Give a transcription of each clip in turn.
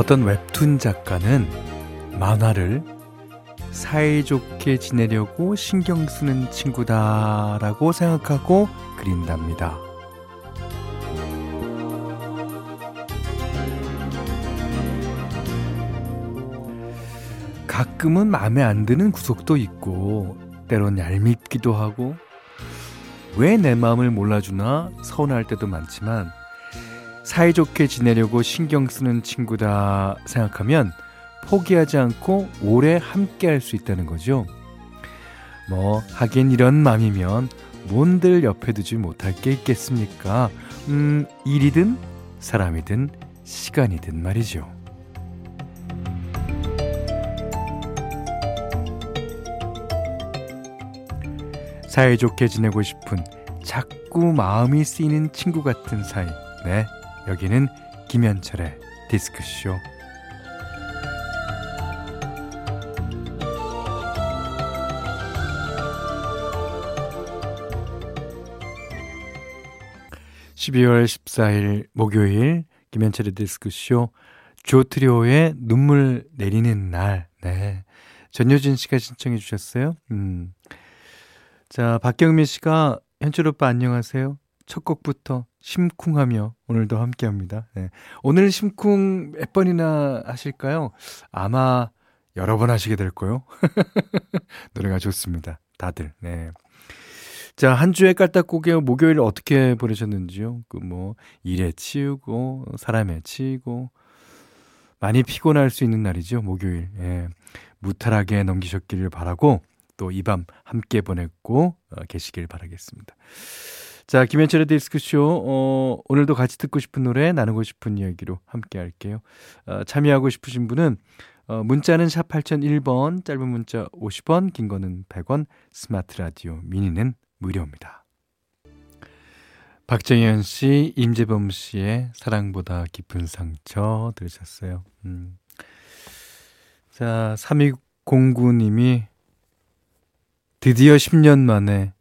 어떤 웹툰 작가는 만화를 사이좋게 지내려고 신경 쓰는 친구다라고 생각하고 그린답니다. 가끔은 마음에 안 드는 구석도 있고, 때론 얄밉기도 하고, 왜 내 마음을 몰라주나 서운할 때도 많지만, 사이좋게 지내려고 신경 쓰는 친구다 생각하면 포기하지 않고 오래 함께 할 수 있다는 거죠. 뭐, 하긴 이런 맘이면 뭔들 옆에 두지 못할 게 있겠습니까? 음, 일이든 사람이든 시간이든 말이죠. 사이좋게 지내고 싶은 자꾸 마음이 쓰이는 친구 같은 사이. 네. 여기는 김현철의 디스크쇼. (12월 14일) 목요일 김현철의 디스크쇼 조트리오의 눈물 내리는 날 네. 전효진 씨가 신청해 주셨어요 음. 자 박경민 씨가 현철 오빠 안녕하세요 첫 곡부터 심쿵하며 오늘도 함께 합니다. 네. 오늘 심쿵 몇 번이나 하실까요? 아마 여러 번 하시게 될 거요. 노래가 좋습니다. 다들. 네. 자, 한 주에 깔딱고개 목요일 어떻게 보내셨는지요? 그 뭐, 일에 치우고, 사람에 치이고, 많이 피곤할 수 있는 날이죠, 목요일. 예. 무탈하게 넘기셨기를 바라고, 또 이 밤 함께 보냈고, 어, 계시길 바라겠습니다. 자, 김현철의 디스크쇼. 어, 오늘도 같이 듣고 싶은 노래, 나누고 싶은 이야기로 함께 할게요. 어, 참여하고 싶으신 분은 어, 문자는 샵 8001번, 짧은 문자 50원, 긴 거는 100원, 스마트 라디오 미니는 무료입니다. 박정현 씨, 임재범 씨의 사랑보다 깊은 상처 들으셨어요. 음. 자, 3209님이 드디어 10년 만에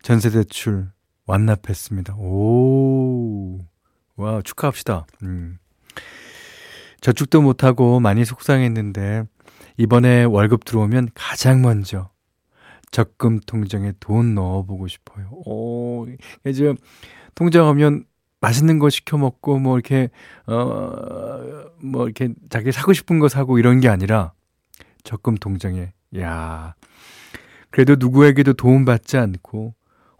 전세대출 완납했습니다. 오, 와, 축하합시다. 음. 저축도 못하고 많이 속상했는데, 이번에 월급 들어오면 가장 먼저 적금 통장에 돈 넣어보고 싶어요. 오, 이제 통장 하면 맛있는 거 시켜 먹고, 뭐, 이렇게, 어, 뭐, 이렇게 자기 사고 싶은 거 사고 이런 게 아니라 적금 통장에, 야 그래도 누구에게도 도움받지 않고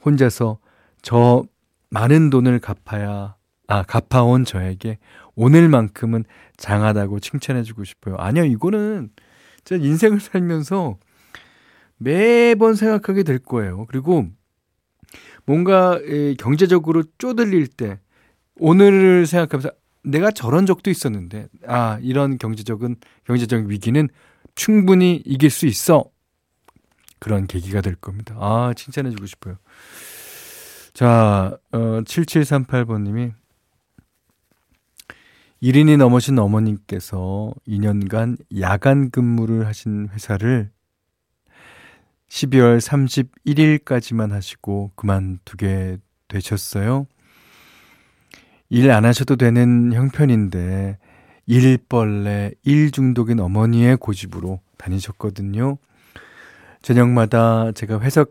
혼자서 저 많은 돈을 갚아야, 아, 갚아온 저에게 오늘만큼은 장하다고 칭찬해주고 싶어요. 아니요, 이거는 제 인생을 살면서 매번 생각하게 될 거예요. 그리고 뭔가 경제적으로 쪼들릴 때 오늘을 생각하면서 내가 저런 적도 있었는데 아 이런 경제적인 경제적 위기는 충분히 이길 수 있어 그런 계기가 될 겁니다. 아 칭찬해주고 싶어요. 자, 어, 7738번님이 1인이 넘으신 어머님께서 2년간 야간 근무를 하신 회사를 12월 31일까지만 하시고 그만두게 되셨어요. 일 안 하셔도 되는 형편인데 일벌레, 일 중독인 어머니의 고집으로 다니셨거든요. 저녁마다 제가 회사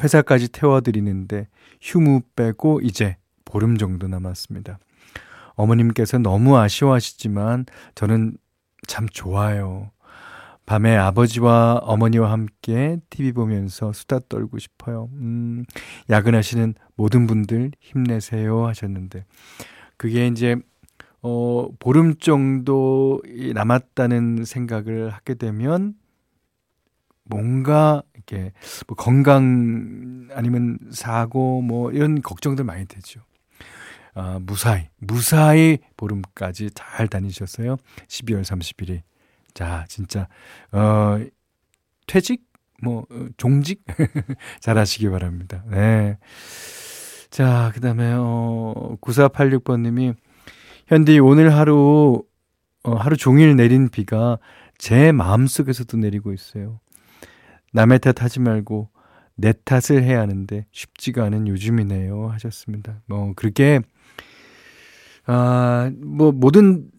회사까지 태워드리는데 휴무 빼고 이제 보름 정도 남았습니다. 어머님께서 너무 아쉬워하시지만 저는 참 좋아요. 밤에 아버지와 어머니와 함께 TV 보면서 수다 떨고 싶어요. 음, 야근하시는 모든 분들 힘내세요 하셨는데 그게 이제 어 보름 정도 남았다는 생각을 하게 되면 뭔가 이렇게 뭐 건강 아니면 사고 뭐 이런 걱정들 많이 되죠. 아, 무사히 무사히 보름까지 잘 다니셨어요. 12월 31일. 자, 진짜 어 퇴직 뭐 어, 종직 잘 하시기 바랍니다. 네. 자, 그다음에 어 9486번 님이 현디 오늘 하루 어, 하루 종일 내린 비가 제 마음속에서도 내리고 있어요. 남의 탓 하지 말고 내 탓을 해야 하는데 쉽지가 않은 요즘이네요. 하셨습니다. 뭐, 그렇게, 아, 뭐, 모든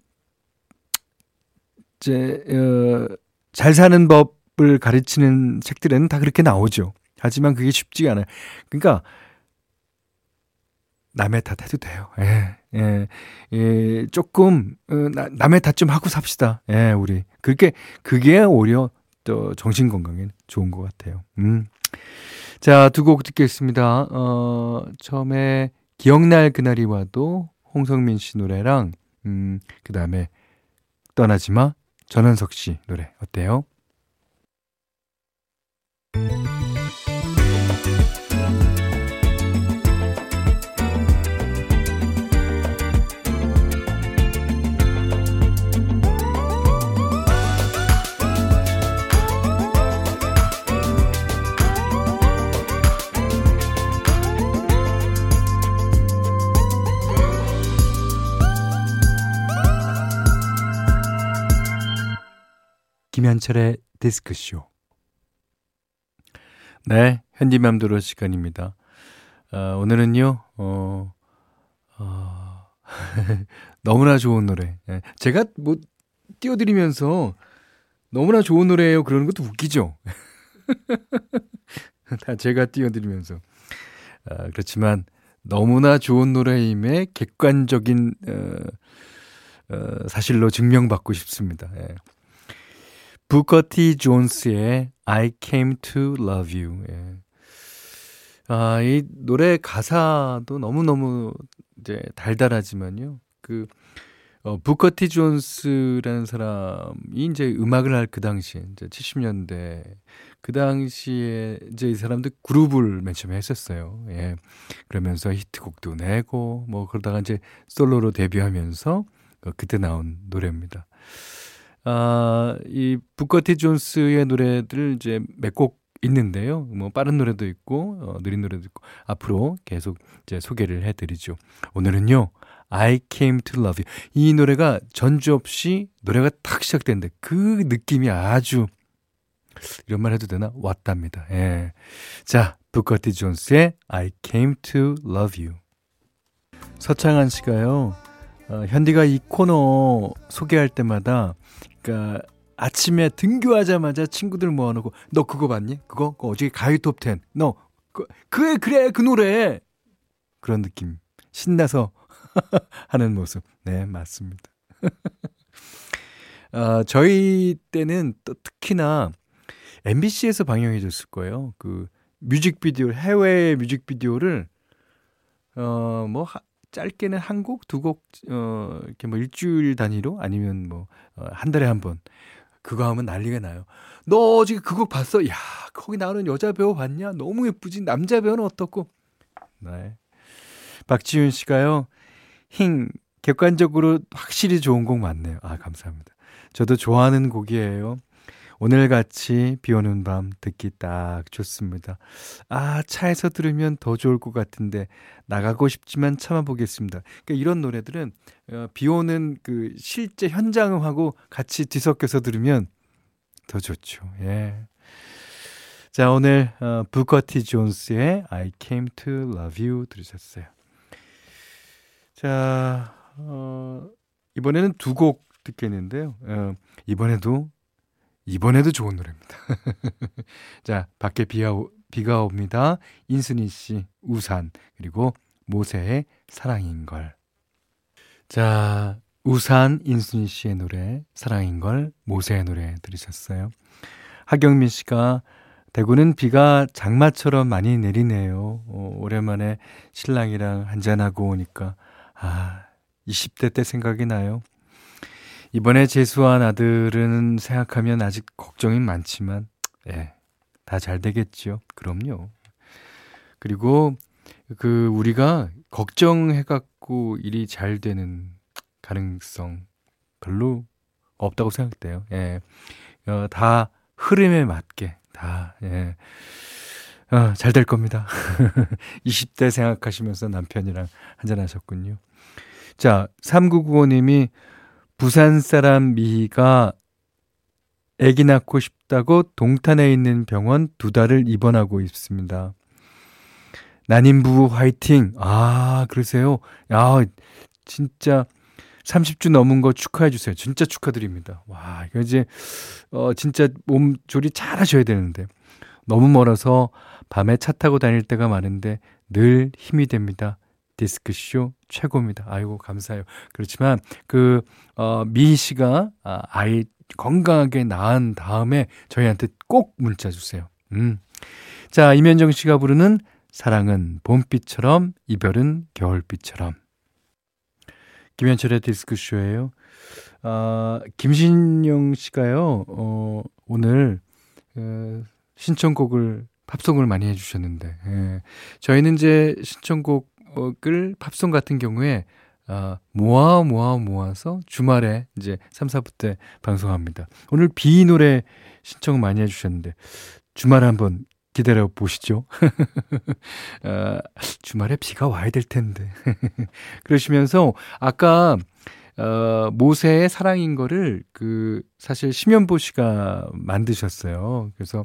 이제, 어, 잘 사는 법을 가르치는 책들에는 다 그렇게 나오죠. 하지만 그게 쉽지가 않아요. 그러니까, 남의 탓 해도 돼요. 예, 예, 예, 조금, 어, 남의 탓 좀 하고 삽시다. 예, 우리. 그렇게, 그게 오히려 또 정신 건강에 좋은 것 같아요. 음. 자, 두 곡 듣겠습니다. 어, 처음에 기억날 그날이 와도 홍성민 씨 노래랑, 음, 그 다음에 떠나지 마, 전원석 씨 노래 어때요? 김현철의 디스크쇼. 네, 현디맘대로 시간입니다. 어, 오늘은요, 어, 어, 너무나 좋은 노래. 네, 제가 뭐, 띄워드리면서 너무나 좋은 노래예요. 그러는 것도 웃기죠? 다 제가 띄워드리면서. 어, 그렇지만, 너무나 좋은 노래임에 객관적인, 어, 어, 사실로 증명받고 싶습니다. 예. 부커티 존스의 I Came to Love You. 예. 아, 이 노래 가사도 너무너무 이제 달달하지만요. 그, 어, 부커티 존스라는 사람이 이제 음악을 할 그 당시에, 이제 70년대, 그 당시에 이제 이 사람들 그룹을 맨 처음에 했었어요. 예. 그러면서 히트곡도 내고, 뭐 그러다가 이제 솔로로 데뷔하면서 어, 그때 나온 노래입니다. 아, 이 부커티 존스의 노래들 이제 몇 곡 있는데요. 뭐 빠른 노래도 있고 어, 느린 노래도 있고 앞으로 계속 이제 소개를 해드리죠. 오늘은요. I came to love you. 이 노래가 전주 없이 노래가 탁 시작되는데 그 느낌이 아주 이런 말 해도 되나? 왔답니다. 예. 자, 부커티 존스의 I came to love you. 서창한 씨가요. 어, 현디가 이 코너 소개할 때마다 그러니까 아침에 등교하자마자 친구들 모아놓고 너 그거 봤니? 그거? 그거 어저께 가요 톱10. 너 그, 그래 그래 그 노래 그런 느낌 신나서 하는 모습 네 맞습니다. 어, 저희 때는 또 특히나 MBC에서 방영해 줬을 거예요. 그 뮤직비디오 해외 뮤직비디오를 어뭐 짧게는 한 곡, 두 곡, 어, 이렇게 뭐 일주일 단위로 아니면 뭐, 어, 한 달에 한 번. 그거 하면 난리가 나요. 너 어제 그거 봤어? 야, 거기 나오는 여자 배우 봤냐? 너무 예쁘지? 남자 배우는 어떻고? 네. 박지윤 씨가요, 힝, 객관적으로 확실히 좋은 곡 맞네요. 아, 감사합니다. 저도 좋아하는 곡이에요. 오늘같이 비 오는 밤 듣기 딱 좋습니다. 아, 차에서 들으면 더 좋을 것 같은데 나가고 싶지만 참아보겠습니다. 그러니까 이런 노래들은 어, 비 오는 그 실제 현장음하고 같이 뒤섞여서 들으면 더 좋죠. 예. 자, 오늘 어, 부커티 존스의 I Came to Love You 들으셨어요. 자, 어, 이번에는 두 곡 듣겠는데요. 어, 이번에도 이번에도 좋은 노래입니다. 자, 밖에 비가, 비가 옵니다. 인순이 씨, 우산, 그리고 모세의 사랑인 걸. 자, 우산, 인순이 씨의 노래, 사랑인 걸, 모세의 노래 들으셨어요. 하경민 씨가 대구는 비가 장마처럼 많이 내리네요. 어, 오랜만에 신랑이랑 한잔하고 오니까, 아, 20대 때 생각이 나요. 이번에 재수한 아들은 생각하면 아직 걱정이 많지만, 예, 다 잘 되겠죠. 그럼요. 그리고 그 우리가 걱정해갖고 일이 잘 되는 가능성 별로 없다고 생각돼요. 예, 어, 다 흐름에 맞게 다 예. 어, 잘될 겁니다. 20대 생각하시면서 남편이랑 한잔하셨군요. 자, 3995님이 부산 사람 미희가 아기 낳고 싶다고 동탄에 있는 병원 두 달을 입원하고 있습니다. 난임 부부 화이팅. 아, 그러세요? 야, 진짜 30주 넘은 거 축하해 주세요. 진짜 축하드립니다. 와, 이거 이제 어 진짜 몸 조리 잘 하셔야 되는데. 너무 멀어서 밤에 차 타고 다닐 때가 많은데 늘 힘이 됩니다. 디스크쇼 최고입니다. 아이고 감사해요. 그렇지만 그 어, 미희 씨가 아, 아이 건강하게 낳은 다음에 저희한테 꼭 문자 주세요. 음. 자, 이면정 씨가 부르는 사랑은 봄비처럼 이별은 겨울비처럼. 김현철의 디스크쇼예요. 아, 김신영 씨가요. 어, 오늘 어, 신청곡을 팝송을 많이 해주셨는데 예. 저희는 이제 신청곡 을 팝송 같은 경우에 아, 모아 모아 모아서 주말에 이제 3, 4부 때 방송합니다. 오늘 비 노래 신청 많이 해주셨는데 주말에 한번 기다려 보시죠. 아, 주말에 비가 와야 될 텐데. 그러시면서 아까 어, 모세의 사랑인 거를 그 사실 심연보 씨가 만드셨어요. 그래서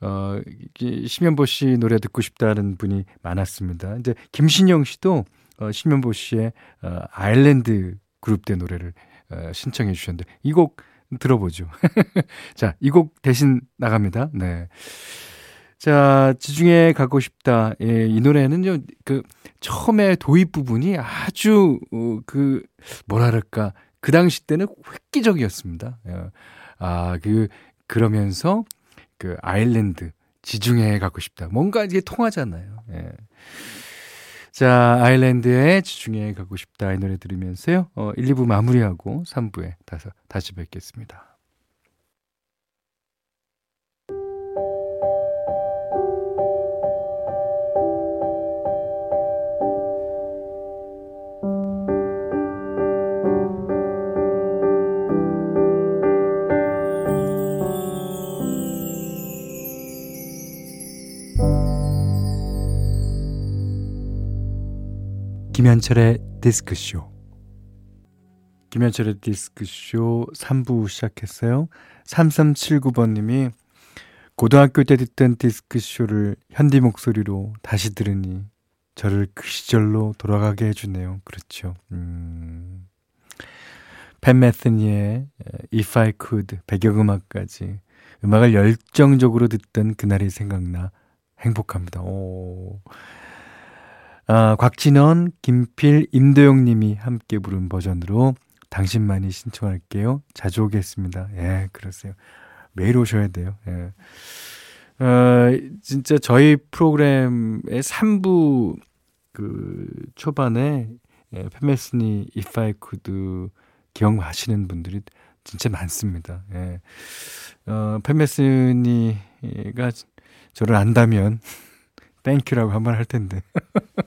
어, 심연보 씨 노래 듣고 싶다는 분이 많았습니다. 이제 김신영 씨도 어, 심연보 씨의 어, 아일랜드 그룹대 노래를 어, 신청해 주셨는데 이 곡 들어보죠. 자, 이 곡 대신 나갑니다. 네. 자, 지중해 가고 싶다. 예, 이 노래는요, 그, 처음에 도입 부분이 아주, 어, 그, 뭐랄까, 그 당시 때는 획기적이었습니다. 예. 아, 그, 그러면서, 그, 아일랜드, 지중해 가고 싶다. 뭔가 이게 통하잖아요. 예. 자, 아일랜드의 지중해 가고 싶다. 이 노래 들으면서요, 어, 1, 2부 마무리하고 3부에 다시, 다시 뵙겠습니다. 김현철의 디스크쇼. 김현철의 디스크쇼 3부 시작했어요. 3379번님이 고등학교 때 듣던 디스크쇼를 현디 목소리로 다시 들으니 저를 그 시절로 돌아가게 해주네요. 그렇죠. 음. 팬 메스니의 If I Could 배경음악까지 음악을 열정적으로 듣던 그날이 생각나 행복합니다. 오. 아, 곽진원, 김필, 임도영 님이 함께 부른 버전으로 당신만이 신청할게요. 자주 오겠습니다. 예, 그러세요. 매일 오셔야 돼요. 예. 어, 진짜 저희 프로그램의 3부 그 초반에 예, 페메스니 If I Could 기억하시는 분들이 진짜 많습니다. 예. 어, 팻 메스니가 저를 안다면 thank you라고 한 번 할 텐데.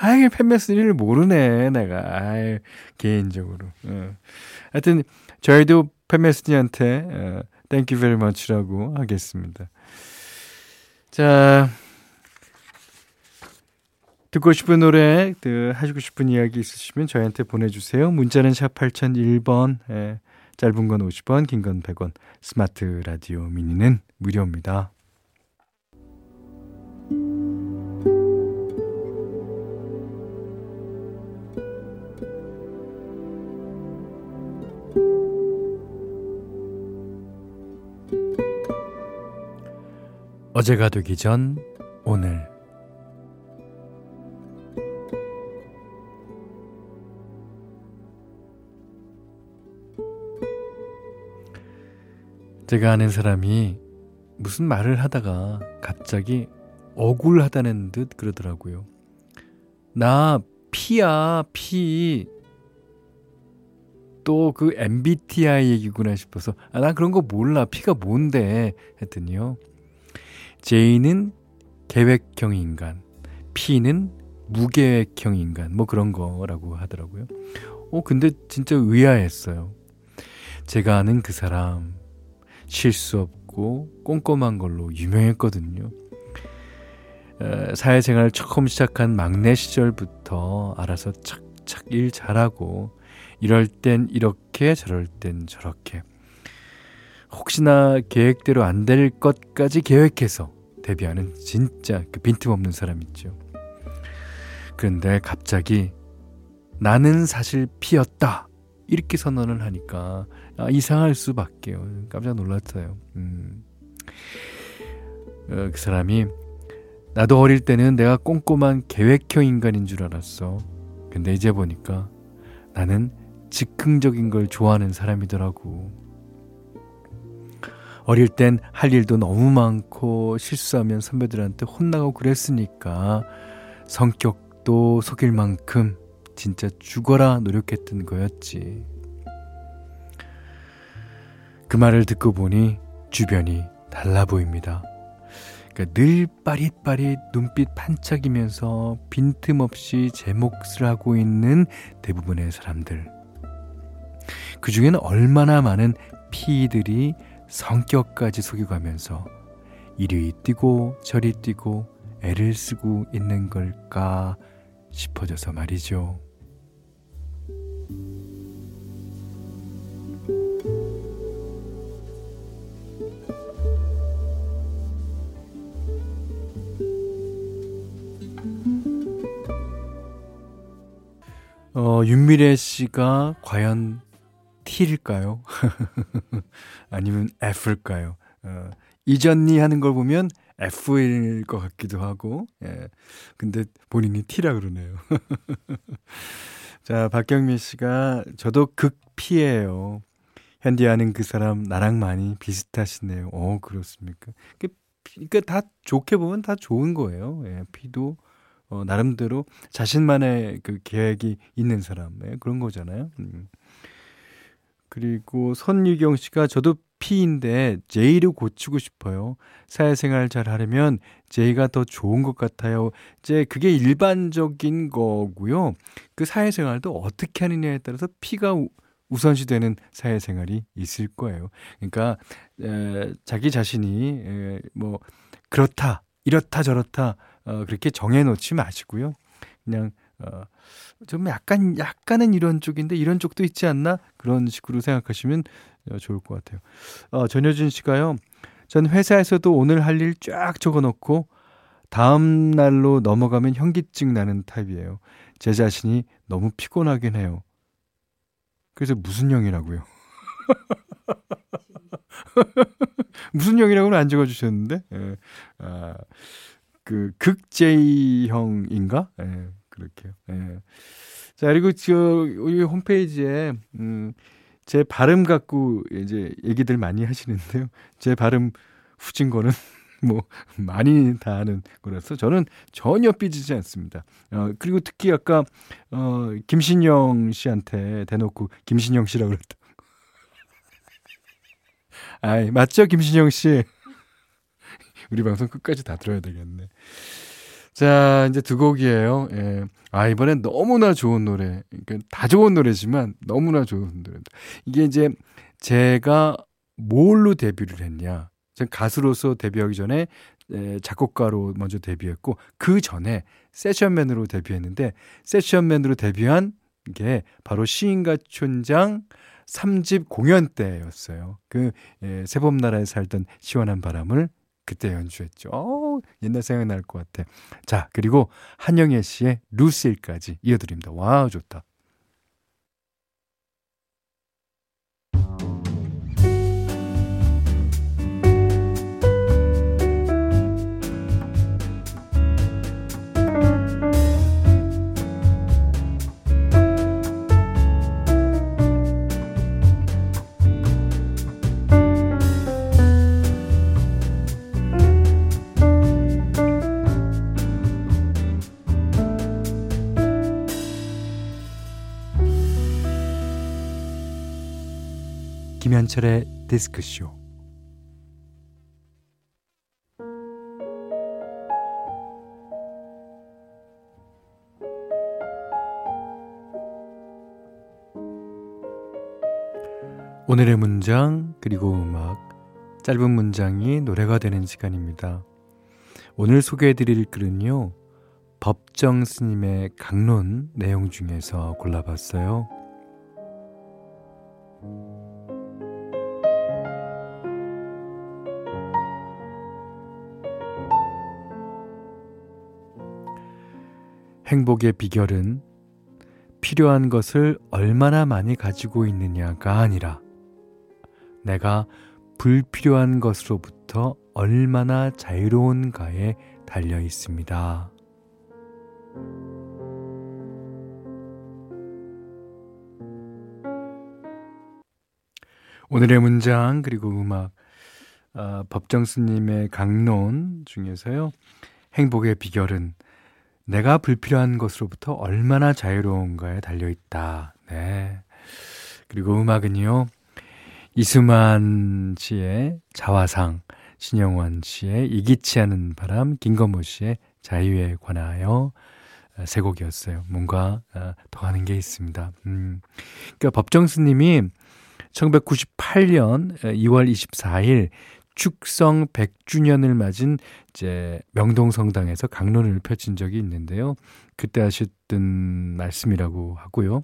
아이, 팻 메스니를 모르네, 내가. 아이, 개인적으로. 어. 하여튼, 저희도 팻 메스니한테, 어, thank you very much라고 하겠습니다. 자, 듣고 싶은 노래, 그, 하시고 싶은 이야기 있으시면 저희한테 보내주세요. 문자는 샵 8001번, 예, 짧은 건 50원, 긴 건 100원, 스마트 라디오 미니는 무료입니다. 어제가 되기 전 오늘 제가 아는 사람이 무슨 말을 하다가 갑자기 억울하다는 듯 그러더라고요. 나 피야, 피. 또 그 MBTI 얘기구나 싶어서, 아, 난 그런 거 몰라. 피가 뭔데? 했더니요. J는 계획형 인간, P는 무계획형 인간, 뭐 그런 거라고 하더라고요. 어, 근데 진짜 의아했어요. 제가 아는 그 사람, 실수 없고 꼼꼼한 걸로 유명했거든요. 어, 사회생활 처음 시작한 막내 시절부터 알아서 착착 일 잘하고, 이럴 땐 이렇게, 저럴 땐 저렇게. 혹시나 계획대로 안 될 것까지 계획해서 데뷔하는 진짜 그 빈틈없는 사람 있죠. 그런데 갑자기 나는 사실 피였다. 이렇게 선언을 하니까 아, 이상할 수밖에요. 깜짝 놀랐어요. 음. 어, 그 사람이 나도 어릴 때는 내가 꼼꼼한 계획형 인간인 줄 알았어. 근데 이제 보니까 나는 즉흥적인 걸 좋아하는 사람이더라고. 어릴 땐 할 일도 너무 많고 실수하면 선배들한테 혼나고 그랬으니까 성격도 속일 만큼 진짜 죽어라 노력했던 거였지. 그 말을 듣고 보니 주변이 달라 보입니다. 그러니까 늘 빠릿빠릿 눈빛 반짝이면서 빈틈없이 제 몫을 하고 있는 대부분의 사람들. 그 중에는 얼마나 많은 피들이 성격까지 속여가면서 이리 뛰고 저리 뛰고 애를 쓰고 있는 걸까 싶어져서 말이죠. 어, 윤미래 씨가 과연 T일까요? 아니면 F일까요? 어, 이전니 하는 걸 보면 F일 것 같기도 하고, 예. 근데 본인이 T라 그러네요. 자, 박경민 씨가 저도 극 P예요. 현디하는 그 사람 나랑 많이 비슷하시네요. 어, 그렇습니까? 그러니까 다 좋게 보면 다 좋은 거예요. 예, P도 어, 나름대로 자신만의 그 계획이 있는 사람, 예, 그런 거잖아요. 음. 그리고 손유경 씨가 저도 P인데 J를 고치고 싶어요. 사회생활 잘 하려면 J가 더 좋은 것 같아요. 이제 그게 일반적인 거고요. 그 사회생활도 어떻게 하느냐에 따라서 P가 우선시되는 사회생활이 있을 거예요. 그러니까 에, 자기 자신이 에, 뭐 그렇다, 이렇다, 저렇다 어, 그렇게 정해놓지 마시고요. 그냥 어, 좀 약간 약간은 이런 쪽인데 이런 쪽도 있지 않나 그런 식으로 생각하시면 어, 좋을 것 같아요. 어, 전효진 씨가요. 전 회사에서도 오늘 할 일 쫙 적어놓고 다음 날로 넘어가면 현기증 나는 타입이에요. 제 자신이 너무 피곤하긴 해요. 그래서 무슨 형이라고요? 무슨 형이라고는 안 적어주셨는데, 예. 아, 그 극제형인가? 예. 그렇게요. 예. 자, 그리고 저 우리 홈페이지에 음, 제 발음 갖고 이제 얘기들 많이 하시는데요. 제 발음 후진 거는 뭐 많이 다 아는 거라서 저는 전혀 삐지지 않습니다. 어, 그리고 특히 아까 어, 김신영 씨한테 대놓고 김신영 씨라고 그랬다. 아이, 맞죠, 김신영 씨? 우리 방송 끝까지 다 들어야 되겠네. 자, 이제 두 곡이에요. 예. 아, 이번엔 너무나 좋은 노래. 그러니까 다 좋은 노래지만 너무나 좋은 노래. 이게 이제 제가 뭘로 데뷔를 했냐. 전 가수로서 데뷔하기 전에 에, 작곡가로 먼저 데뷔했고 그 전에 세션맨으로 데뷔했는데 세션맨으로 데뷔한 게 바로 시인과 촌장 3집 공연 때였어요. 그 에, 세봄나라에 살던 시원한 바람을 그때 연주했죠. 어, 옛날 생각날 것 같아. 자, 그리고 한영애 씨의 루실까지 이어드립니다. 와, 좋다. 김현철의 디스크쇼 오늘의 문장 그리고 음악 짧은 문장이 노래가 되는 시간입니다. 오늘 소개해 드릴 글은요 법정 스님의 강론 내용 중에서 골라봤어요. 행복의 비결은 불필요한 것을 얼마나 많이 가지고 있느냐가 아니라 내가 불필요한 것으로부터 얼마나 자유로운가에 달려 있습니다. 오늘의 문장 그리고 음악 어, 법정스님의 강론 중에서요 행복의 비결은 내가 불필요한 것으로부터 얼마나 자유로운가에 달려 있다. 네. 그리고 음악은요 이수만 씨의 자화상, 신영원 씨의 이기치 않은 바람, 김건모 씨의 자유에 관하여 어, 세 곡이었어요. 뭔가 어, 더 하는 게 있습니다. 음. 그러니까 법정스님이 1998년 2월 24일 축성 100주년을 맞은 이제 명동성당에서 강론을 펼친 적이 있는데요. 그때 하셨던 말씀이라고 하고요.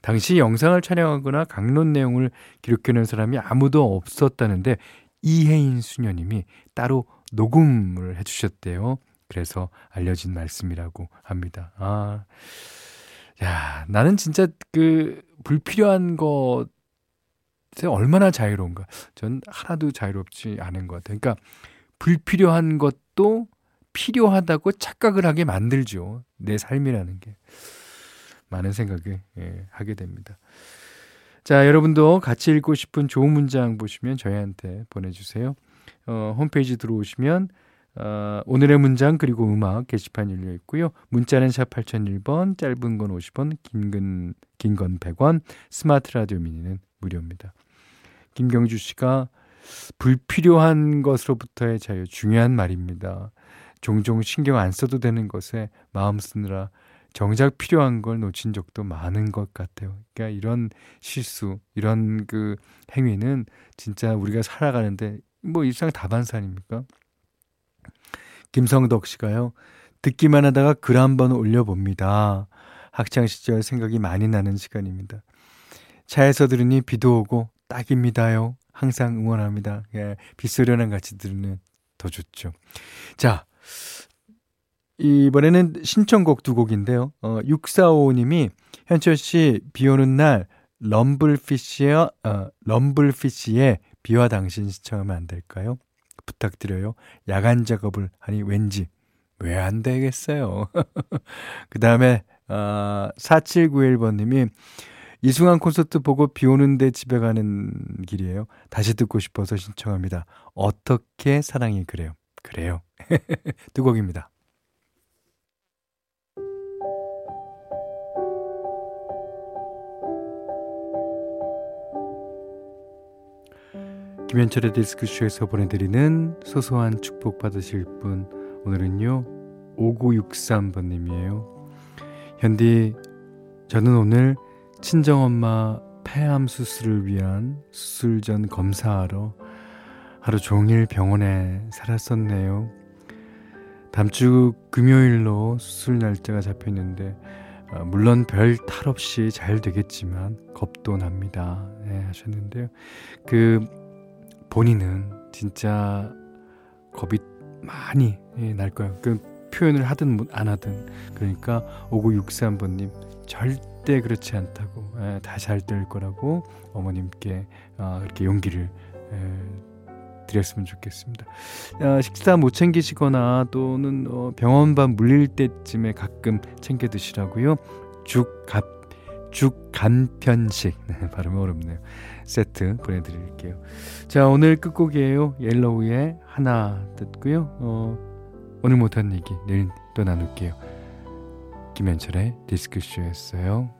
당시 영상을 촬영하거나 강론 내용을 기록해놓은 사람이 아무도 없었다는데 이혜인 수녀님이 따로 녹음을 해주셨대요. 그래서 알려진 말씀이라고 합니다. 아, 야, 나는 진짜 그 불필요한 것 얼마나 자유로운가. 전 하나도 자유롭지 않은 것 같아요. 그러니까 불필요한 것도 필요하다고 착각을 하게 만들죠. 내 삶이라는 게. 많은 생각을 예, 하게 됩니다. 자, 여러분도 같이 읽고 싶은 좋은 문장 보시면 저희한테 보내주세요. 어, 홈페이지 들어오시면 어, 오늘의 문장 그리고 음악 게시판 열려 있고요. 문자는 샵 8001번, 짧은 건 50원, 긴 건 긴건 100원, 스마트 라디오 미니는 무료입니다. 김경주 씨가 불필요한 것으로부터의 자유 중요한 말입니다. 종종 신경 안 써도 되는 것에 마음 쓰느라 정작 필요한 걸 놓친 적도 많은 것 같아요. 그러니까 이런 실수, 이런 그 행위는 진짜 우리가 살아가는데 뭐 일상 다반사 아닙니까? 김성덕 씨가요. 듣기만 하다가 글 한번 올려봅니다. 학창 시절 생각이 많이 나는 시간입니다. 차에서 들으니 비도 오고 딱입니다요. 항상 응원합니다. 예, 빗소리랑 같이 들으면 더 좋죠. 자, 이번에는 신청곡 두 곡인데요. 어, 645님이 현철 씨, 비 오는 날, 럼블피쉬의, 어, 럼블피쉬의 비와 당신 시청하면 안 될까요? 부탁드려요. 야간 작업을 하니 왠지 왜 안 되겠어요. 그 다음에, 어, 4791번님이 이승환 콘서트 보고 비 오는데 집에 가는 길이에요. 다시 듣고 싶어서 신청합니다. 어떻게 사랑이 그래요? 그래요. 두 곡입니다. 김현철의 디스크쇼에서 보내드리는 소소한 축복 받으실 분 오늘은요 5963번님이에요 현디 저는 오늘 친정엄마 폐암 수술을 위한 수술 전 검사하러 하루 종일 병원에 살았었네요. 다음 주 금요일로 수술 날짜가 잡혀 있는데 어, 물론 별 탈 없이 잘 되겠지만 겁도 납니다. 네, 하셨는데요. 그 본인은 진짜 겁이 많이 예, 날 거예요. 그 표현을 하든 안 하든 그러니까 5963번님 절대 절대 그렇지 않다고 예, 다잘 될 거라고 어머님께 어, 이렇게 용기를 에, 드렸으면 좋겠습니다. 어, 식사 못 챙기시거나 또는 어, 병원밥 물릴 때쯤에 가끔 챙겨 드시라고요. 죽, 갑, 죽 간편식 네, 발음이 어렵네요. 세트 보내드릴게요. 자 오늘 끝곡이에요. 옐로우의 하나 듣고요. 어, 오늘 못한 얘기 내일 또 나눌게요. 김현철의 디스크쇼였어요.